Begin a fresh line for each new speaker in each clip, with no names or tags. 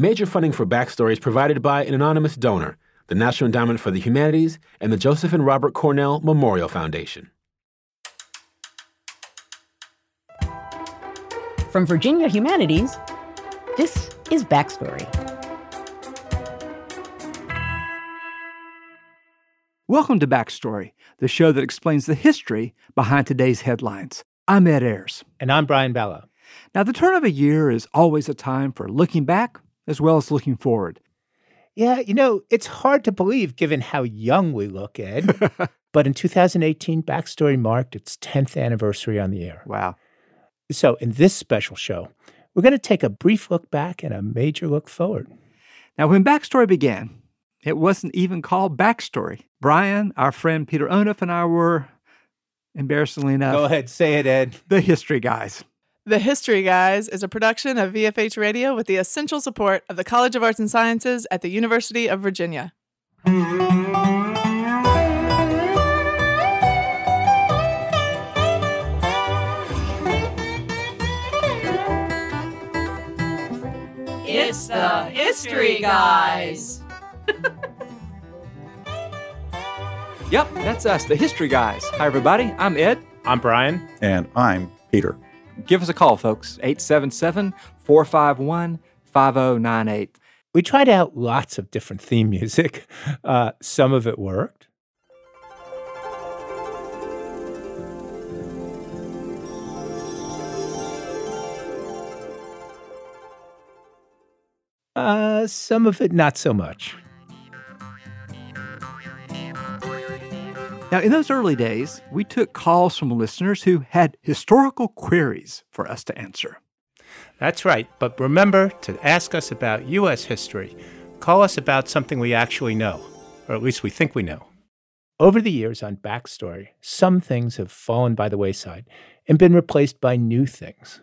Major funding for Backstory is provided by an anonymous donor, the National Endowment for the Humanities, and the Joseph and Robert Cornell Memorial Foundation.
From Virginia Humanities, this is Backstory.
Welcome to Backstory, the show that explains the history behind today's headlines. I'm Ed Ayers.
And I'm Brian Balogh.
Now, the turn of a year is always a time for looking back as well as looking forward.
Yeah, you know, it's hard to believe given how young we look, Ed. but in 2018, Backstory marked its 10th anniversary on the air.
Wow.
So, in this special show, we're going to take a brief look back and a major look forward.
Now, when Backstory began, it wasn't even called Backstory. Brian, our friend Peter Onuf, and I were, embarrassingly enough,
Go ahead, say it, Ed.
the history guys.
The History Guys is a production of VFH Radio with the essential support of the College of Arts and Sciences at the University of Virginia.
It's the History Guys.
Yep, that's us, the history guys. Hi, everybody. I'm Ed.
I'm Brian.
And I'm Peter.
Give us a call, folks. 877 451 5098.
We tried out lots of different theme music. Uh, some of it worked. Uh, some of it not so much.
Now, in those early days, we took calls from listeners who had historical queries for us to answer.
That's right. But remember to ask us about U.S. history. Call us about something we actually know, or at least we think we know. Over the years on Backstory, some things have fallen by the wayside and been replaced by new things.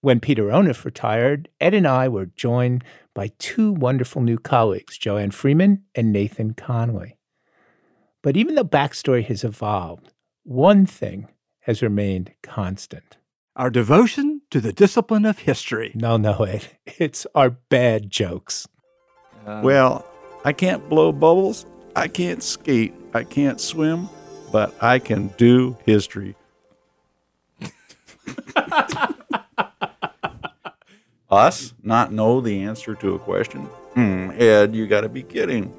When Peter Onuf retired, Ed and I were joined by two wonderful new colleagues, Joanne Freeman and Nathan Connolly. But even though Backstory has evolved, one thing has remained constant.
Our devotion to the discipline of history.
No, no, it, it's our bad jokes.
well, I can't blow bubbles, I can't skate, I can't swim, but I can do history. Us not know the answer to a question? Hmm, Ed, you got to be kidding.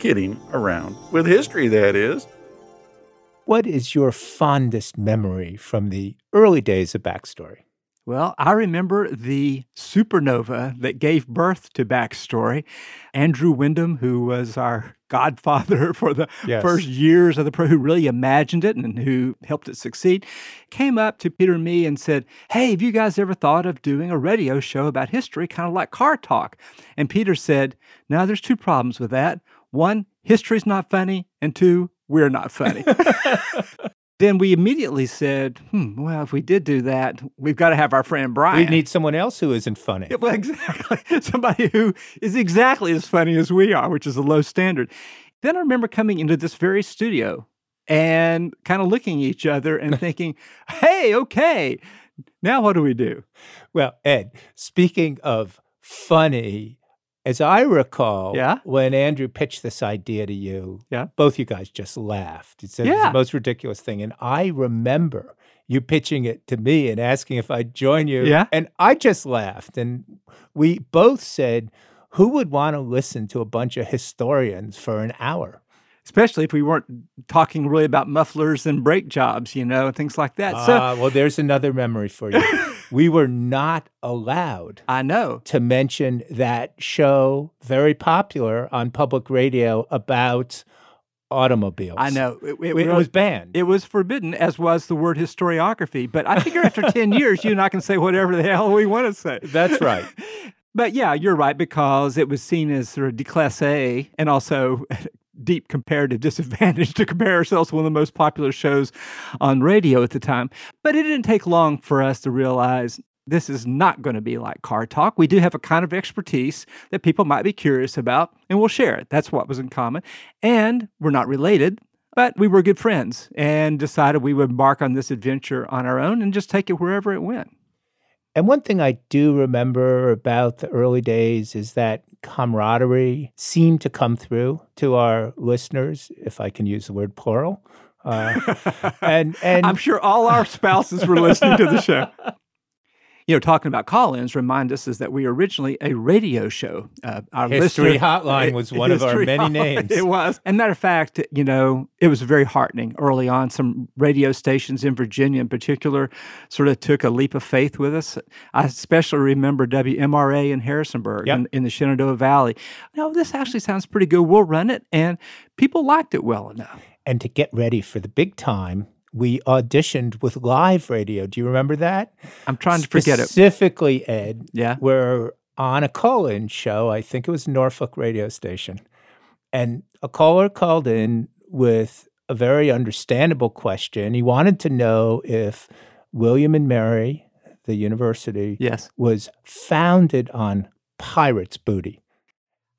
Kidding around with history, that is.
What is your fondest memory from the early days of Backstory?
Well, I remember the supernova that gave birth to Backstory. Andrew Wyndham, who was our godfather for the
Yes.
first years of the pro, who really imagined it and who helped it succeed, came up to Peter and me and said, Hey, have you guys ever thought of doing a radio show about history, kind of like Car Talk? And Peter said, Now, there's two problems with that. One, history's not funny. And two, we're not funny. then we immediately said, hmm, well, if we did do that, we've got to have our friend Brian.
We need someone else who isn't funny.
Yeah, well, exactly. Somebody who is exactly as funny as we are, which is a low standard. Then I remember coming into this very studio and kind of looking at each other and thinking, hey, okay, now what do we do?
Well, Ed, speaking of funny, as I recall,
Yeah?
when Andrew pitched this idea to you,
Yeah.
both you guys just laughed. Said it's
Yeah.
the most ridiculous thing. And I remember you pitching it to me and asking if I'd join you.
Yeah.
And I just laughed. And we both said, who would want to listen to a bunch of historians for an hour?
Especially if we weren't talking really about mufflers and brake jobs, you know, and things like that. so
Ah, well, there's another memory for you. we were not allowed
I know.
to mention that show, very popular on public radio about automobiles.
I know. It, it
It, was banned.
It was forbidden, as was the word historiography. But I figure after 10 years, you and I can say whatever the hell we want to say.
That's right.
But yeah, you're right, because it was seen as sort of déclassé and also deep comparative disadvantage to compare ourselves to one of the most popular shows on radio at the time. But it didn't take long for us to realize this is not going to be like car talk. We do have a kind of expertise that people might be curious about, and we'll share it. That's what was in common. And we're not related, but we were good friends and decided we would embark on this adventure on our own and just take it wherever it went.
And one thing I do remember about the early days is that camaraderie seemed to come through to our listeners, if I can use the word plural. Uh, and and
I'm sure all our spouses were listening to the show. You know, talking about call-ins remind us is that we originally a radio show.
Uh, our history listener, hotline was one of our many hotline. names.
It was. And matter of fact, you know, it was very heartening early on. Some radio stations in Virginia, in particular, sort of took a leap of faith with us. I especially remember WMRA in Harrisonburg yep. in, in the Shenandoah Valley. No, this actually sounds pretty good. We'll run it, and people liked it well enough.
And to get ready for the big time, we auditioned with live radio. Do you remember that?
I'm trying to forget
it. Specifically, Ed.
Yeah.
We're on a call in show. I think it was Norfolk radio station. And a caller called in with a very understandable question. He wanted to know if William and Mary, the university,
yes.
was founded on pirates' booty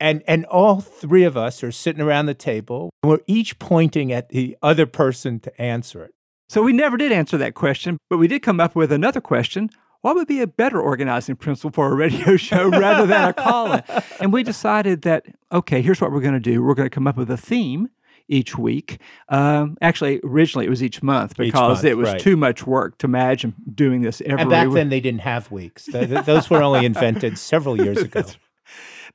and and all three of us are sitting around the table And we're each pointing at the other person to answer it
so we never did answer that question but we did come up with another question what would be a better organizing principle for a radio show rather than a call-in and we decided that okay here's what we're going to do we're going to come up with a theme each week. Um, actually, originally it was each month because each month, it was right. too much work to imagine doing this every.
And back then they didn't have weeks; those were only invented several years ago.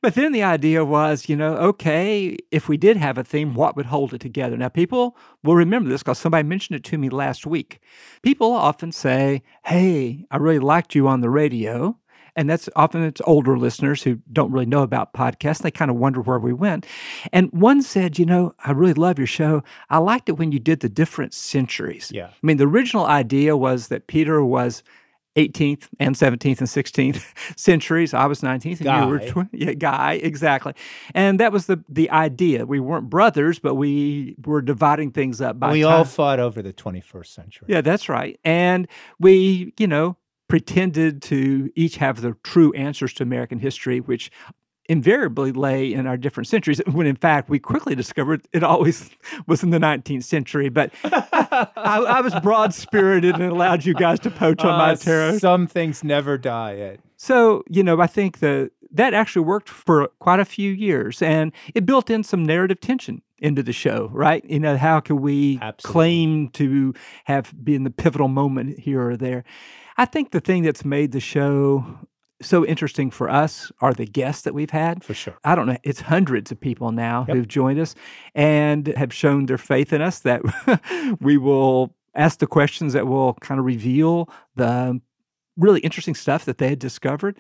But then the idea was, you know, okay, if we did have a theme, what would hold it together? Now, people will remember this because somebody mentioned it to me last week. People often say, hey, I really liked you on the radio. And that's often it's older listeners who don't really know about podcasts. They kind of wonder where we went. And one said, you know, I really love your show. I liked it when you did the different centuries.
Yeah. I
mean, the original idea was that Peter was 18th and 17th and 16th centuries. I was 19th and
guy.
you were tw- yeah, guy, exactly. And that was the the idea. We weren't brothers, but we were dividing things up by
We
time.
all fought over the 21st century.
Yeah, that's right. And we, you know, pretended to each have the true answers to American history, which invariably lay in our different centuries, when in fact we quickly discovered it always was in the 19th century. But I, I, was broad spirited and allowed you guys to poach on uh, my tarot.
Some things never die.
So, you know, I think the that actually worked for quite a few years and it built in some narrative tension into the show, right? You know, how can we
Absolutely.
claim to have been the pivotal moment here or there? I think the thing that's made the show so interesting for us are the guests that we've had.
For sure.
I don't know, it's hundreds of people now
yep.
who've joined us and have shown their faith in us that we will ask the questions that will kind of reveal the really interesting stuff that they had discovered.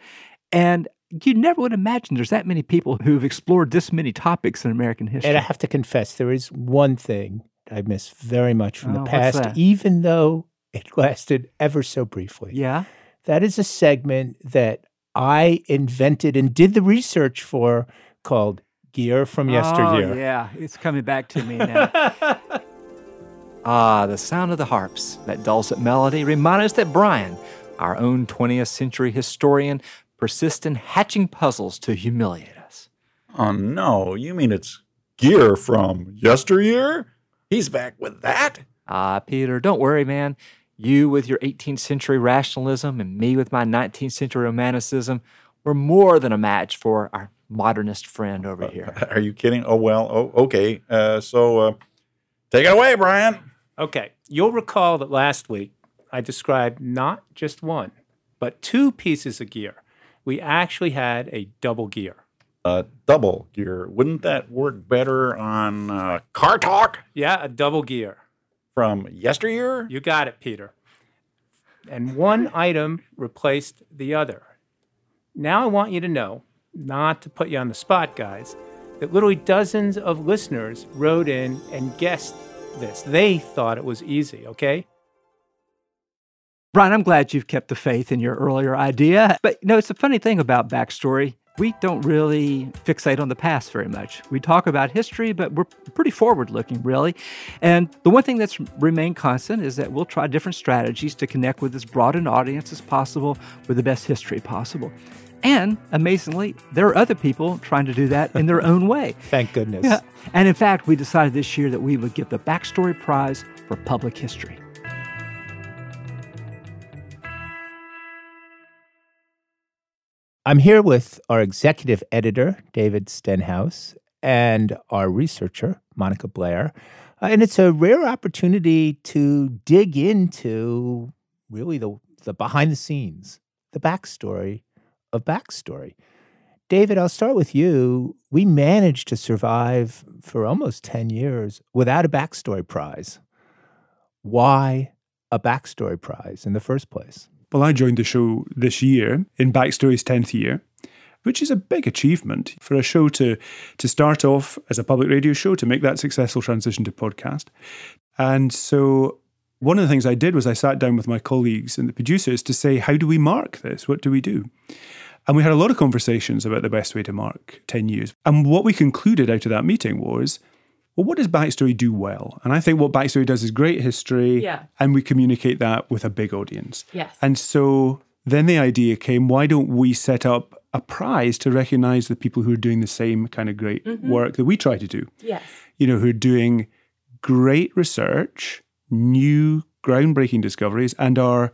And you never would imagine there's that many people who've explored this many topics in American history.
And I have to confess, there is one thing I miss very much from
oh,
the past, even though it lasted ever so briefly.
Yeah.
That is a segment that I invented and did the research for called Gear from Yesteryear.
Oh, yeah, it's coming back to me now. ah, the sound of the harps, that dulcet melody, remind us that Brian, our own 20th century historian, persists in hatching puzzles to humiliate us.
Oh, no. You mean it's Gear from Yesteryear? He's back with that?
Ah, Peter, don't worry, man. You with your 18th century rationalism and me with my 19th century romanticism were more than a match for our modernist friend over uh, here.
Are you kidding? Oh, well, oh, okay. Uh, so uh, take it away, Brian.
Okay. You'll recall that last week I described not just one, but two pieces of gear. We actually had a double gear.
Uh, double gear. Wouldn't that work better on uh, car talk?
Yeah, a double gear
from yesteryear?
You got it, Peter. And one item replaced the other. Now I want you to know, not to put you on the spot, guys, that literally dozens of listeners wrote in and guessed this. They thought it was easy, okay?
Brian, I'm glad you've kept the faith in your earlier idea. But you know, it's a funny thing about backstory we don't really fixate on the past very much. We talk about history, but we're pretty forward looking, really. And the one thing that's remained constant is that we'll try different strategies to connect with as broad an audience as possible with the best history possible. And amazingly, there are other people trying to do that in their own way.
Thank goodness.
Yeah. And in fact, we decided this year that we would give the Backstory Prize for Public History.
I'm here with our executive editor, David Stenhouse, and our researcher, Monica Blair. Uh, and it's a rare opportunity to dig into really the, the behind the scenes, the backstory of backstory. David, I'll start with you. We managed to survive for almost 10 years without a backstory prize. Why a backstory prize in the first place?
Well, I joined the show this year in Backstory's 10th year, which is a big achievement for a show to, to start off as a public radio show, to make that successful transition to podcast. And so one of the things I did was I sat down with my colleagues and the producers to say, how do we mark this? What do we do? And we had a lot of conversations about the best way to mark 10 years. And what we concluded out of that meeting was, well, what does Backstory do well? And I think what Backstory does is great history,
Yeah.
and we communicate that with a big audience.
Yes.
And so then the idea came why don't we set up a prize to recognize the people who are doing the same kind of great
Mhm.
work that we try to do?
Yes.
You know, who are doing great research, new groundbreaking discoveries, and are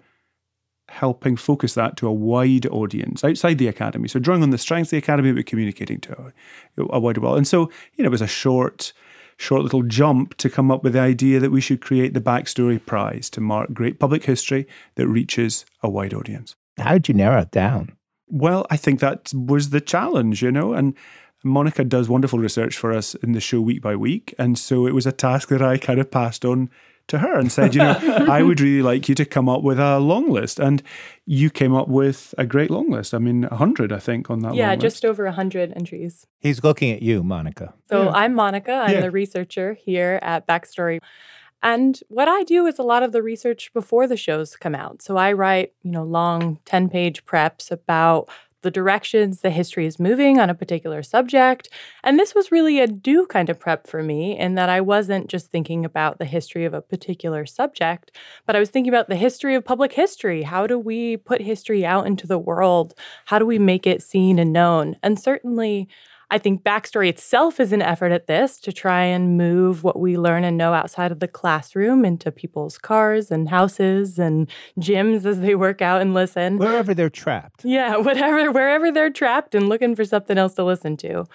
helping focus that to a wide audience outside the academy. So drawing on the strengths of the academy, but communicating to a, a wider world. And so, you know, it was a short, short little jump to come up with the idea that we should create the Backstory Prize to mark great public history that reaches a wide audience.
How did you narrow it down?
Well, I think that was the challenge, you know, and Monica does wonderful research for us in the show week by week. And so it was a task that I kind of passed on to her and said, you know, I would really like you to come up with a long list. And you came up with a great long list. I mean, 100, I think, on that one.
yeah,
long
just
list.
over 100 entries.
He's looking at you, Monica.
So
Yeah.
I'm Monica. I'm
Yeah.
the researcher here at Backstory. And what I do is a lot of the research before the shows come out. So I write, you know, long 10 page preps about the directions the history is moving on a particular subject. And this was really a do kind of prep for me in that I wasn't just thinking about the history of a particular subject, but I was thinking about the history of public history. How do we put history out into the world? How do we make it seen and known? And certainly, I think Backstory itself is an effort at this to try and move what we learn and know outside of the classroom into people's cars and houses and gyms as they work out and listen.
Wherever they're trapped.
Yeah, whatever, wherever they're trapped and looking for something else to listen to.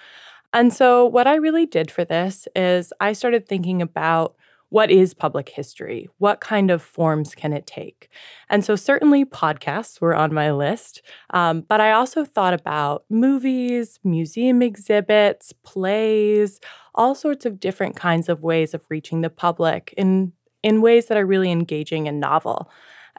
And so, what I really did for this is I started thinking about what is public history? What kind of forms can it take? And so, certainly podcasts were on my list, um, but I also thought about movies, museum exhibits, plays, all sorts of different kinds of ways of reaching the public in, in ways that are really engaging and novel.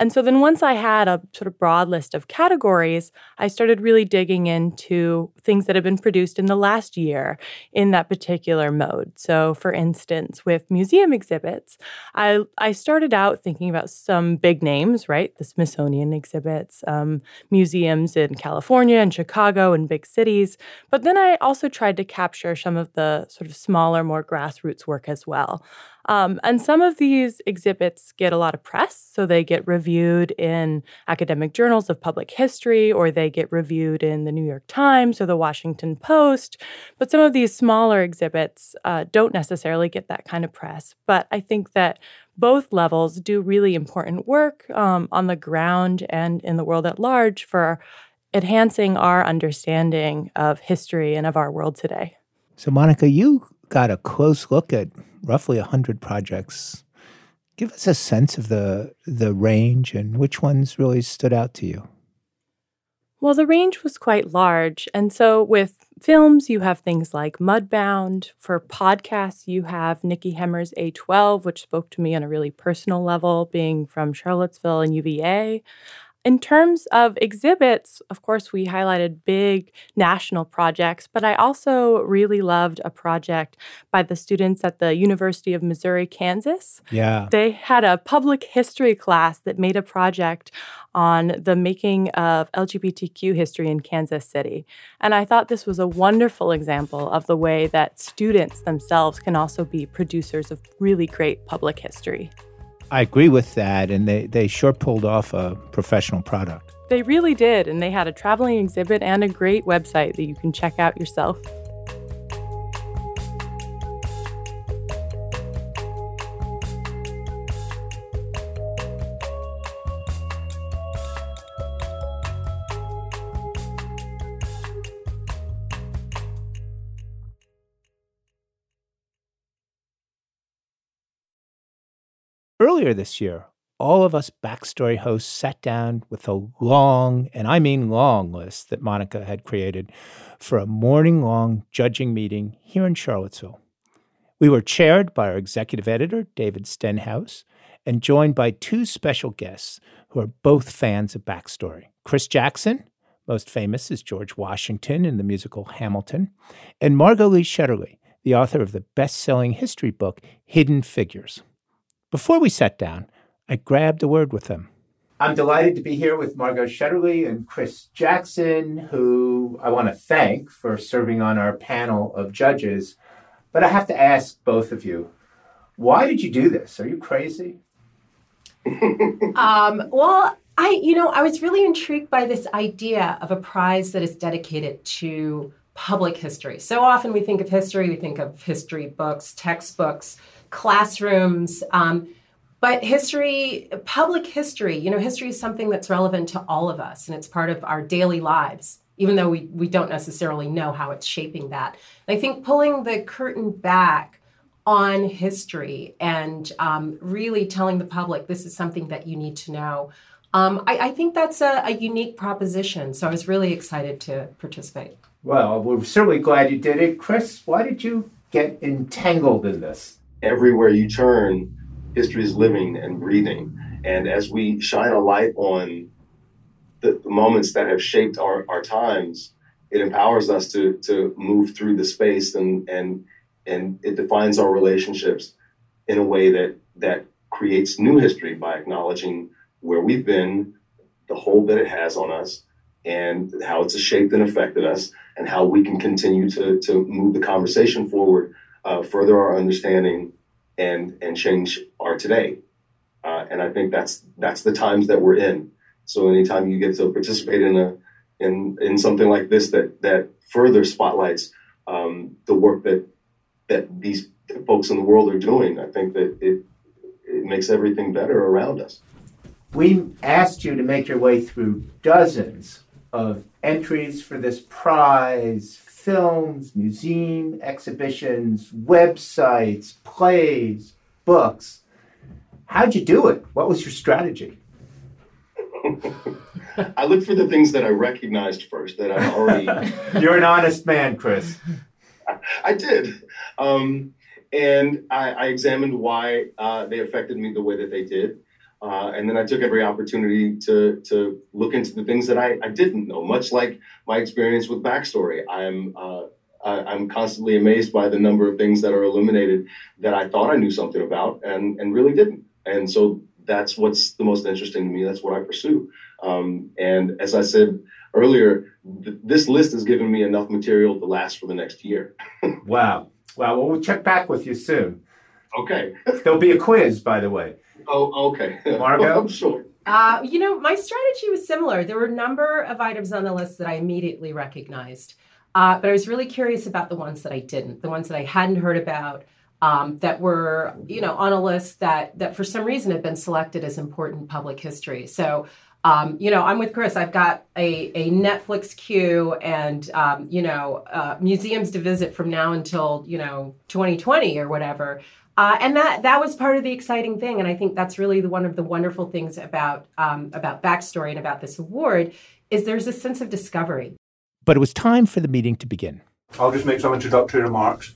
And so then once I had a sort of broad list of categories, I started really digging into things that have been produced in the last year in that particular mode. So for instance, with museum exhibits, I I started out thinking about some big names, right? The Smithsonian exhibits, um, museums in California and Chicago and big cities. But then I also tried to capture some of the sort of smaller, more grassroots work as well. Um, and some of these exhibits get a lot of press. So they get reviewed in academic journals of public history, or they get reviewed in the New York Times or the Washington Post. But some of these smaller exhibits uh, don't necessarily get that kind of press. But I think that both levels do really important work um, on the ground and in the world at large for enhancing our understanding of history and of our world today.
So, Monica, you got a close look at roughly 100 projects. Give us a sense of the, the range and which ones really stood out to you.
Well, the range was quite large. And so with films, you have things like Mudbound. For podcasts, you have Nikki Hemmer's A12, which spoke to me on a really personal level, being from Charlottesville and UVA. In terms of exhibits, of course, we highlighted big national projects, but I also really loved a project by the students at the University of Missouri, Kansas.
Yeah.
They had a public history class that made a project on the making of LGBTQ history in Kansas City. And I thought this was a wonderful example of the way that students themselves can also be producers of really great public history.
I agree with that. And they, they sure pulled off a professional product.
They really did. And they had a traveling exhibit and a great website that you can check out yourself.
Earlier this year, all of us backstory hosts sat down with a long, and I mean long, list that Monica had created for a morning long judging meeting here in Charlottesville. We were chaired by our executive editor, David Stenhouse, and joined by two special guests who are both fans of backstory Chris Jackson, most famous as George Washington in the musical Hamilton, and Margot Lee Shetterly, the author of the best selling history book, Hidden Figures. Before we sat down, I grabbed a word with them. I'm delighted to be here with Margot Shetterly and Chris Jackson, who I want to thank for serving on our panel of judges. But I have to ask both of you, why did you do this? Are you crazy?
um, well, I, you know, I was really intrigued by this idea of a prize that is dedicated to public history. So often we think of history, we think of history books, textbooks, classrooms. Um, but history, public history, you know, history is something that's relevant to all of us and it's part of our daily lives, even though we, we don't necessarily know how it's shaping that. And I think pulling the curtain back on history and um, really telling the public this is something that you need to know. Um, I, I, think that's a, a, unique proposition. So I was really excited to participate.
Well, we're certainly glad you did it. Chris, why did you get entangled in this?
Everywhere you turn, history is living and breathing. And as we shine a light on the, moments that have shaped our, our times, it empowers us to, to move through the space and, and, and it defines our relationships in a way that, that creates new history by acknowledging where we've been, the hold that it has on us, and how it's shaped and affected us, and how we can continue to, to move the conversation forward, uh, further our understanding, and and change our today. Uh, and I think that's that's the times that we're in. So anytime you get to participate in a in in something like this that that further spotlights um, the work that that these folks in the world are doing, I think that it it makes everything better around us.
We asked you to make your way through dozens of entries for this prize, films, museum exhibitions, websites, plays, books. How'd you do it? What was your strategy?
I looked for the things that I recognized first that I already.
You're an honest man, Chris.
I did. Um, and I, I, examined why uh, they affected me the way that they did. Uh, and then I took every opportunity to to look into the things that I, I didn't know. Much like my experience with backstory, I'm uh, I'm constantly amazed by the number of things that are illuminated that I thought I knew something about and and really didn't. And so that's what's the most interesting to me. That's what I pursue. Um, and as I said earlier, th- this list has given me enough material to last for the next year.
wow. Wow. Well, we'll check back with you soon.
Okay.
There'll be a quiz, by the way.
Oh, okay.
Margot?
I'm sure.
Uh, you know, my strategy was similar. There were a number of items on the list that I immediately recognized, uh, but I was really curious about the ones that I didn't, the ones that I hadn't heard about, um, that were, you know, on a list that that for some reason had been selected as important public history. So, um, you know, I'm with Chris. I've got a, a Netflix queue and, um, you know, uh, museums to visit from now until, you know, 2020 or whatever. Uh, and that that was part of the exciting thing, and I think that's really the, one of the wonderful things about um, about backstory and about this award is there's a sense of discovery.
But it was time for the meeting to begin.
I'll just make some introductory remarks.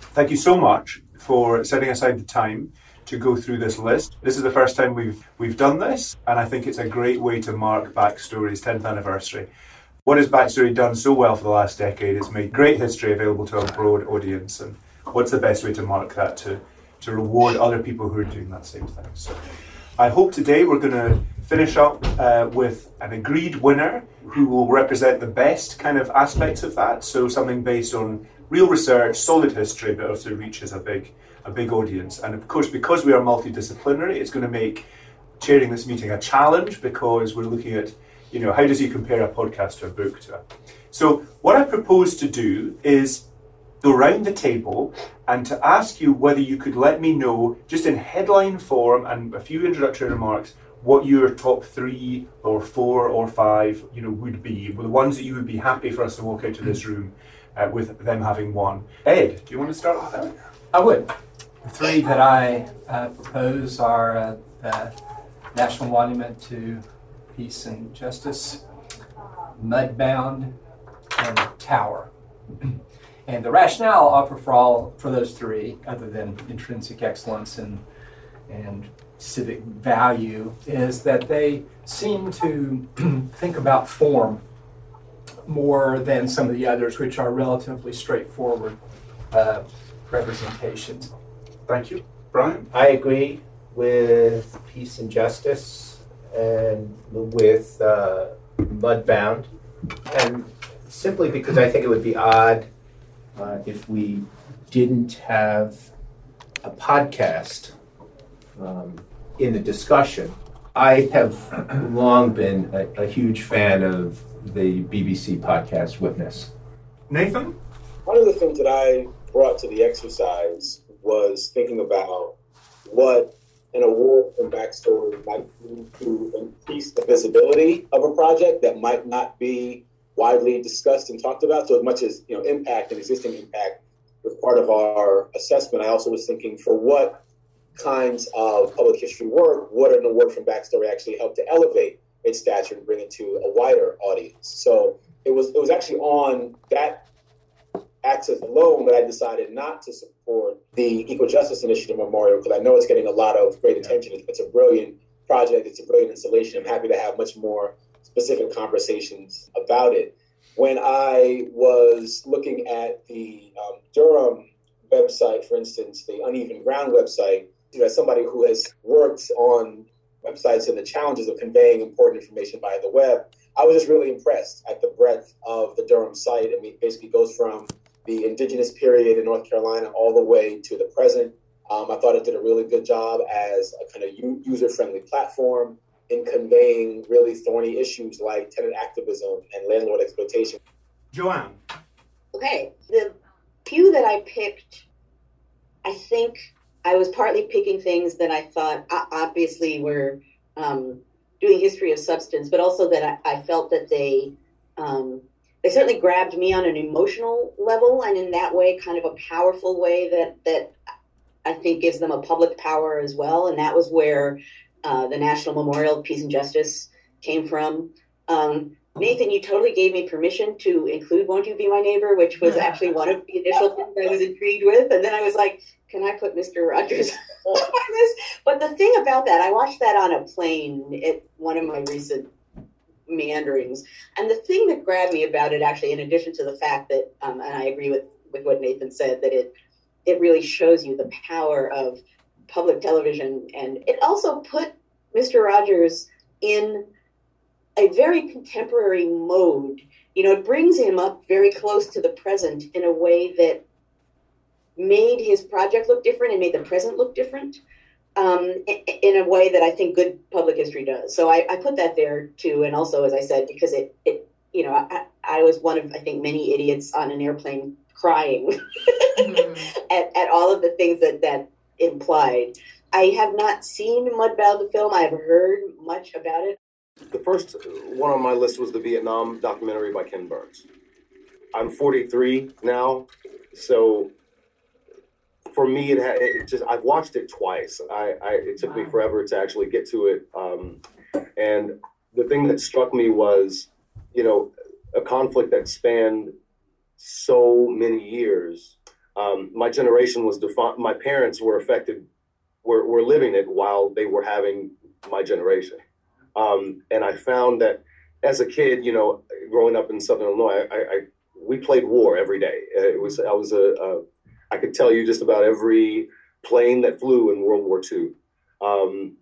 Thank you so much for setting aside the time to go through this list. This is the first time we've we've done this, and I think it's a great way to mark Backstory's 10th anniversary. What has Backstory done so well for the last decade is made great history available to a broad audience and what's the best way to mark that to, to reward other people who are doing that same thing. So I hope today we're going to finish up uh, with an agreed winner who will represent the best kind of aspects of that. So something based on real research, solid history, but also reaches a big a big audience. And of course, because we are multidisciplinary, it's going to make chairing this meeting a challenge because we're looking at, you know, how does you compare a podcast to a book to a. So what I propose to do is go round the table and to ask you whether you could let me know, just in headline form and a few introductory remarks, what your top three or four or five, you know, would be, the ones that you would be happy for us to walk out of this room uh, with them having won. Ed, do you want to start with that?
I would.
The three that I uh, propose are uh, the National Monument to Peace and Justice, Mudbound, and Tower. and the rationale I'll offer for all for those three, other than intrinsic excellence and and civic value, is that they seem to think about form more than some of the others, which are relatively straightforward uh, representations.
Thank you. Brian?
I agree with Peace and Justice and with uh, Mudbound. And simply because I think it would be odd uh, if we didn't have a podcast um, in the discussion. I have long been a, a huge fan of the BBC podcast Witness.
Nathan?
One of the things that I brought to the exercise was thinking about what an award from Backstory might do to increase the visibility of a project that might not be widely discussed and talked about. So as much as you know, impact and existing impact was part of our assessment, I also was thinking for what kinds of public history work would an award from Backstory actually help to elevate its stature and bring it to a wider audience. So it was it was actually on that access alone that I decided not to support the Equal Justice Initiative Memorial because I know it's getting a lot of great attention. It's a brilliant project. It's a brilliant installation. I'm happy to have much more specific conversations about it. When I was looking at the um, Durham website, for instance, the Uneven Ground website, you know, as somebody who has worked on websites and the challenges of conveying important information via the web, I was just really impressed at the breadth of the Durham site. I mean, it basically goes from the indigenous period in North Carolina all the way to the present. Um, I thought it did a really good job as a kind of user friendly platform in conveying really thorny issues like tenant activism and landlord exploitation.
Joanne.
Okay, the few that I picked, I think I was partly picking things that I thought obviously were um, doing history of substance, but also that I, I felt that they um, they certainly grabbed me on an emotional level, and in that way, kind of a powerful way that that I think gives them a public power as well. And that was where uh, the National Memorial of Peace and Justice came from. Um, Nathan, you totally gave me permission to include Won't You Be My Neighbor, which was actually one of the initial things I was intrigued with. And then I was like, can I put Mr. Rogers on this? But the thing about that, I watched that on a plane at one of my recent meanderings. And the thing that grabbed me about it, actually, in addition to the fact that, um, and I agree with, with what Nathan said, that it it really shows you the power of public television, and it also put Mr. Rogers in a very contemporary mode. You know, it brings him up very close to the present in a way that made his project look different and made the present look different um, in a way that I think good public history does. So I, I, put that there too, and also, as I said, because it, it you know, I, I was one of I think many idiots on an airplane crying mm-hmm. at, at all of the things that that implied. I have not seen Mudbound the film. I have heard much about it.
The first one on my list was the Vietnam documentary by Ken Burns. I'm 43 now, so for me, it, had, it just I've watched it twice. I, I it took wow. me forever to actually get to it. Um, and the thing that struck me was, you know, a conflict that spanned so many years. Um, my generation was defined. My parents were affected, were were living it while they were having my generation. Um, and I found that as a kid, you know, growing up in Southern Illinois, I, I we played war every day. It was I was a, a I could tell you just about every plane that flew in World War II. Um,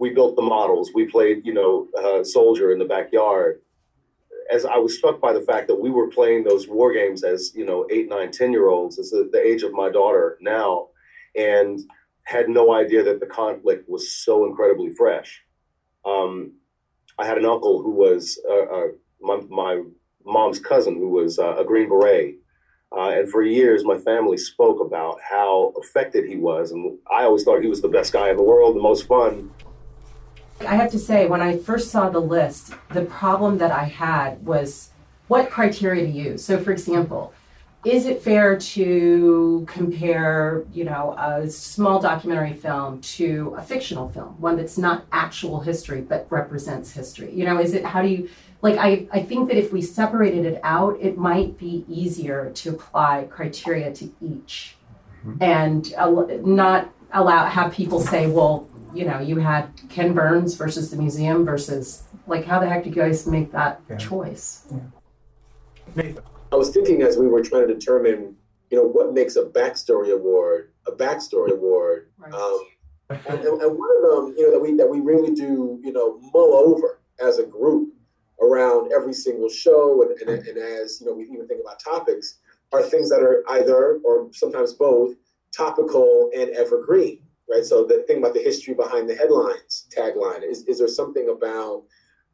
we built the models. We played, you know, uh, soldier in the backyard. As I was struck by the fact that we were playing those war games as, you know, eight, nine, ten year olds, as the, the age of my daughter now, and had no idea that the conflict was so incredibly fresh. Um, I had an uncle who was uh, uh, my, my, mom's cousin, who was uh, a Green Beret uh, and for years, my family spoke about how affected he was. And I always thought he was the best guy in the world, the most fun.
I have to say, when I first saw the list, the problem that I had was what criteria to use. So, for example, is it fair to compare, you know, a small documentary film to a fictional film, one that's not actual history but represents history? You know, is it how do you like I, I think that if we separated it out, it might be easier to apply criteria to each mm-hmm. and uh, not allow have people say, well, you know, you had Ken Burns versus the museum versus like how the heck do you guys make that yeah. choice?
Yeah. I was thinking as we were trying to determine, you know, what makes a backstory award a backstory award. Right. Um, and, and, one of them, you know, that we that we really do, you know, mull over as a group around every single show, and, and, and as you know, we even think about topics are things that are either or sometimes both topical and evergreen, right? So the thing about the history behind the headlines tagline is is there something about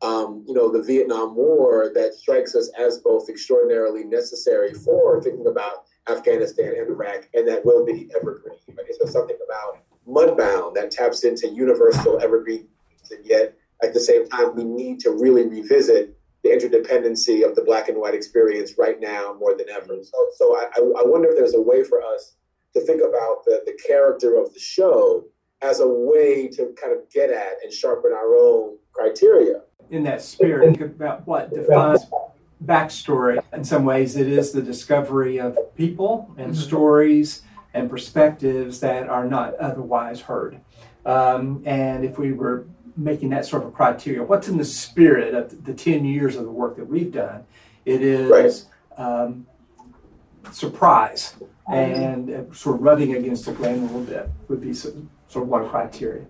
um, you know, the Vietnam War that strikes us as both extraordinarily necessary for thinking about Afghanistan and Iraq, and that will be evergreen. Right? Is there something about Mudbound that taps into universal evergreen, and yet at the same time we need to really revisit the interdependency of the black and white experience right now more than ever. So, so I, I wonder if there's a way for us to think about the, the character of the show as a way to kind of get at and sharpen our own criteria
in that spirit, think about what defines backstory. In some ways, it is the discovery of people and mm-hmm. stories and perspectives that are not otherwise heard. Um, and if we were making that sort of a criteria, what's in the spirit of the 10 years of the work that we've done? It is um, surprise and uh, sort of rubbing against the grain a little bit would be sort of one criteria.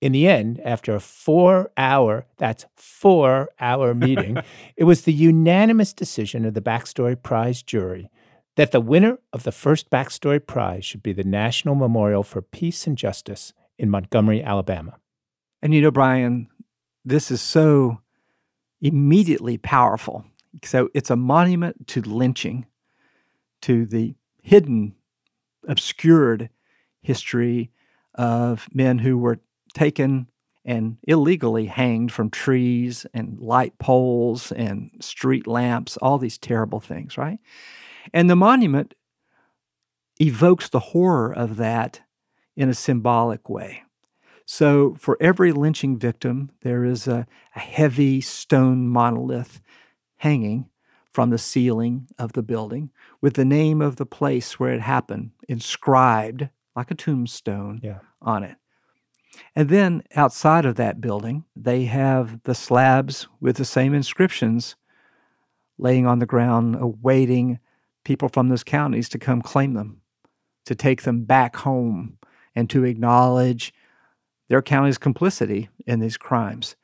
In the end, after a four hour, that's four hour meeting, it was the unanimous decision of the Backstory Prize jury that the winner of the first Backstory Prize should be the National Memorial for Peace and Justice in Montgomery, Alabama.
And you know, Brian, this is so immediately powerful. So it's a monument to lynching, to the hidden, obscured history of men who were taken and illegally hanged from trees and light poles and street lamps, all these terrible things, right? And the monument evokes the horror of that in a symbolic way. So, for every lynching victim, there is a, a heavy stone monolith hanging from the ceiling of the building with the name of the place where it happened inscribed like a tombstone yeah. on it. And then outside of that building, they have the slabs with the same inscriptions laying on the ground, awaiting people from those counties to come claim them, to take them back home, and to acknowledge their county's complicity in these crimes.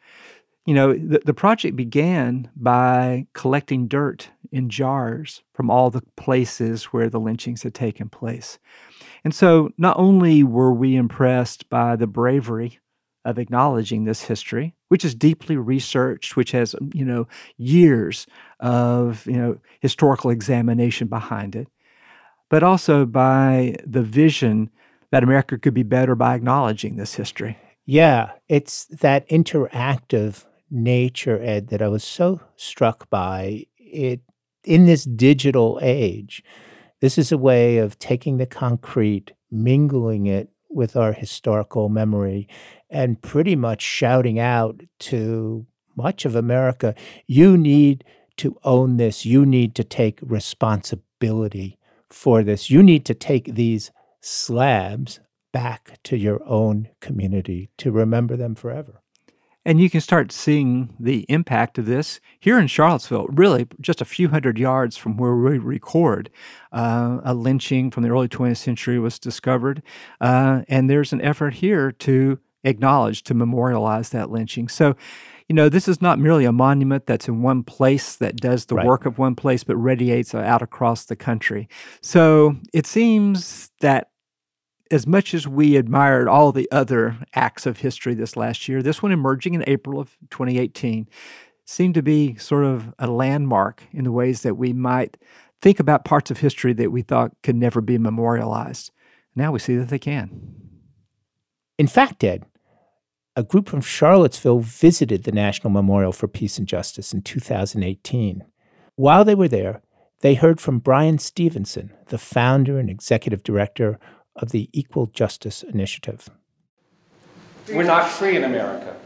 You know, the, the project began by collecting dirt in jars from all the places where the lynchings had taken place. And so not only were we impressed by the bravery of acknowledging this history, which is deeply researched, which has, um, you know, years of, you know, historical examination behind it, but also by the vision that America could be better by acknowledging this history.
Yeah, it's that interactive nature, Ed, that I was so struck by. It in this digital age, this is a way of taking the concrete, mingling it with our historical memory, and pretty much shouting out to much of America you need to own this. You need to take responsibility for this. You need to take these slabs back to your own community to remember them forever.
And you can start seeing the impact of this here in Charlottesville, really just a few hundred yards from where we record. Uh, a lynching from the early 20th century was discovered. Uh, and there's an effort here to acknowledge, to memorialize that lynching. So, you know, this is not merely a monument that's in one place that does the right. work of one place, but radiates out across the country. So it seems that as much as we admired all the other acts of history this last year, this one emerging in April of 2018 seemed to be sort of a landmark in the ways that we might think about parts of history that we thought could never be memorialized. Now we see that they can.
In fact, Ed, a group from Charlottesville visited the National Memorial for Peace and Justice in 2018. While they were there, They heard from Bryan Stevenson, the founder and executive director of the Equal Justice Initiative.
We're not free in America.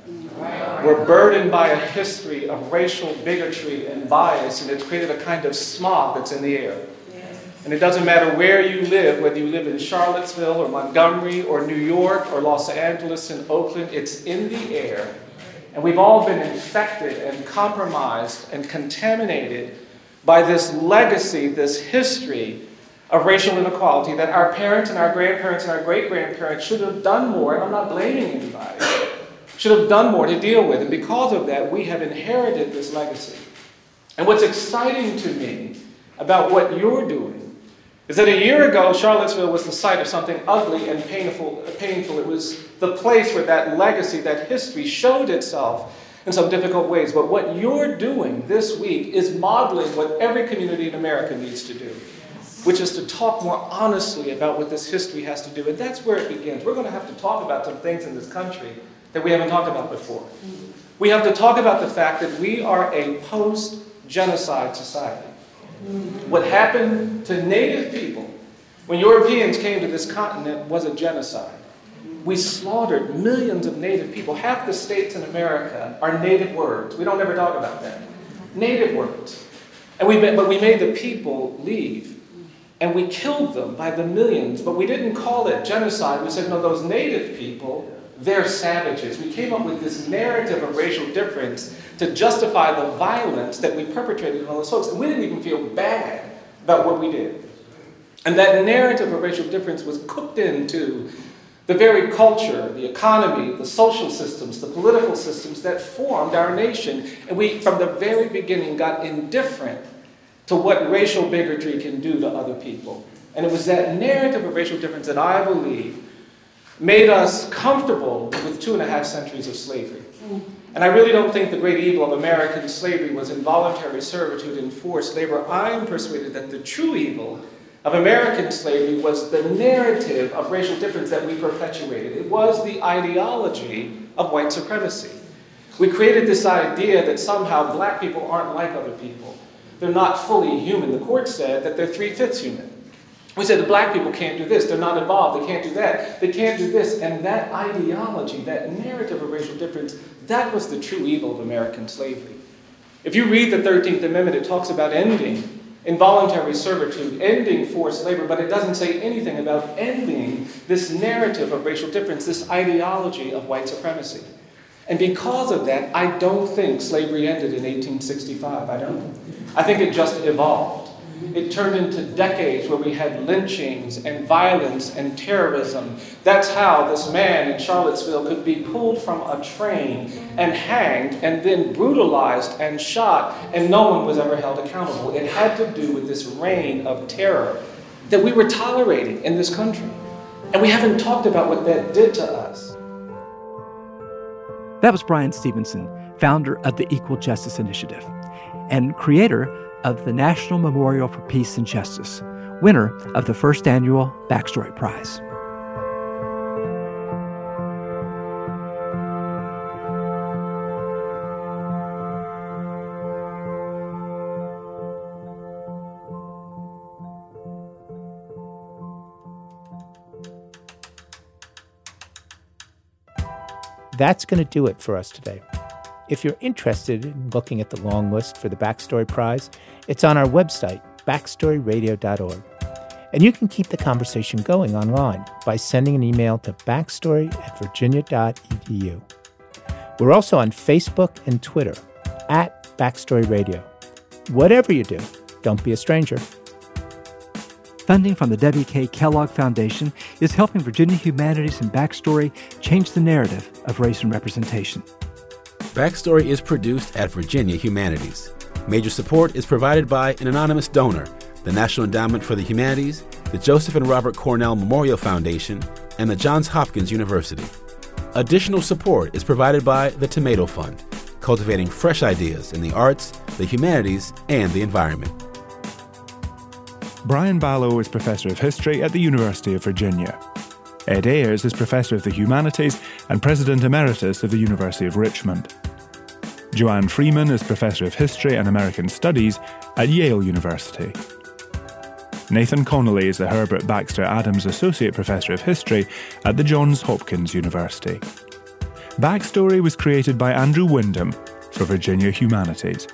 We're burdened by a history of racial bigotry and bias, and it's created a kind of smog that's in the air. And it doesn't matter where you live, whether you live in Charlottesville or Montgomery or New York or Los Angeles and Oakland, it's in the air. And we've all been infected and compromised and contaminated by this legacy, this history of racial inequality that our parents and our grandparents and our great grandparents should have done more, and I'm not blaming anybody, should have done more to deal with. And because of that, we have inherited this legacy. And what's exciting to me about what you're doing is that a year ago, Charlottesville was the site of something ugly and painful. painful. It was the place where that legacy, that history showed itself in some difficult ways. But what you're doing this week is modeling what every community in America needs to do, which is to talk more honestly about what this history has to do. And that's where it begins. We're going to have to talk about some things in this country that we haven't talked about before. Mm. We have to talk about the fact that we are a post genocide society. Mm-hmm. What happened to native people when Europeans came to this continent was a genocide. We slaughtered millions of native people. Half the states in America are native words. We don't ever talk about that. Native words. And we, but we made the people leave. And we killed them by the millions. But we didn't call it genocide. We said, no, those native people, they're savages. We came up with this narrative of racial difference to justify the violence that we perpetrated on those folks. And we didn't even feel bad about what we did. And that narrative of racial difference was cooked into the very culture, the economy, the social systems, the political systems that formed our nation. And we, from the very beginning, got indifferent to what racial bigotry can do to other people. And it was that narrative of racial difference that I believe made us comfortable with two and a half centuries of slavery. And I really don't think the great evil of American slavery was involuntary servitude and forced labor. I'm persuaded that the true evil of American slavery was the narrative of racial difference that we perpetuated. It was the ideology of white supremacy. We created this idea that somehow black people aren't like other people. They're not fully human. The court said that they're three fifths human. We said the black people can't do this, they're not involved, they can't do that, they can't do this. And that ideology, that narrative of racial difference, that was the true evil of American slavery. If you read the 13th Amendment, it talks about ending involuntary servitude, ending forced labor, but it doesn't say anything about ending this narrative of racial difference, this ideology of white supremacy. And because of that, I don't think slavery ended in 1865. I don't. I think it just evolved. It turned into decades where we had lynchings and violence and terrorism. That's how this man in Charlottesville could be pulled from a train and hanged and then brutalized and shot, and no one was ever held accountable. It had to do with this reign of terror that we were tolerating in this country. And we haven't talked about what that did to us.
That was Bryan Stevenson, founder of the Equal Justice Initiative and creator of the National Memorial for Peace and Justice, winner of the first annual Backstory Prize.
That's going to do it for us today. If you're interested in looking at the long list for the Backstory Prize, it's on our website, backstoryradio.org. And you can keep the conversation going online by sending an email to backstory at virginia.edu. We're also on Facebook and Twitter at Backstory Radio. Whatever you do, don't be a stranger.
Funding from the W.K. Kellogg Foundation is helping Virginia Humanities and Backstory change the narrative of race and representation.
Backstory is produced at Virginia Humanities. Major support is provided by an anonymous donor, the National Endowment for the Humanities, the Joseph and Robert Cornell Memorial Foundation, and the Johns Hopkins University. Additional support is provided by the Tomato Fund, cultivating fresh ideas in the arts, the humanities, and the environment.
Brian Balogh is Professor of History at the University of Virginia. Ed Ayers is Professor of the Humanities and President Emeritus of the University of Richmond. Joanne Freeman is Professor of History and American Studies at Yale University. Nathan Connolly is the Herbert Baxter Adams Associate Professor of History at the Johns Hopkins University. Backstory was created by Andrew Wyndham for Virginia Humanities.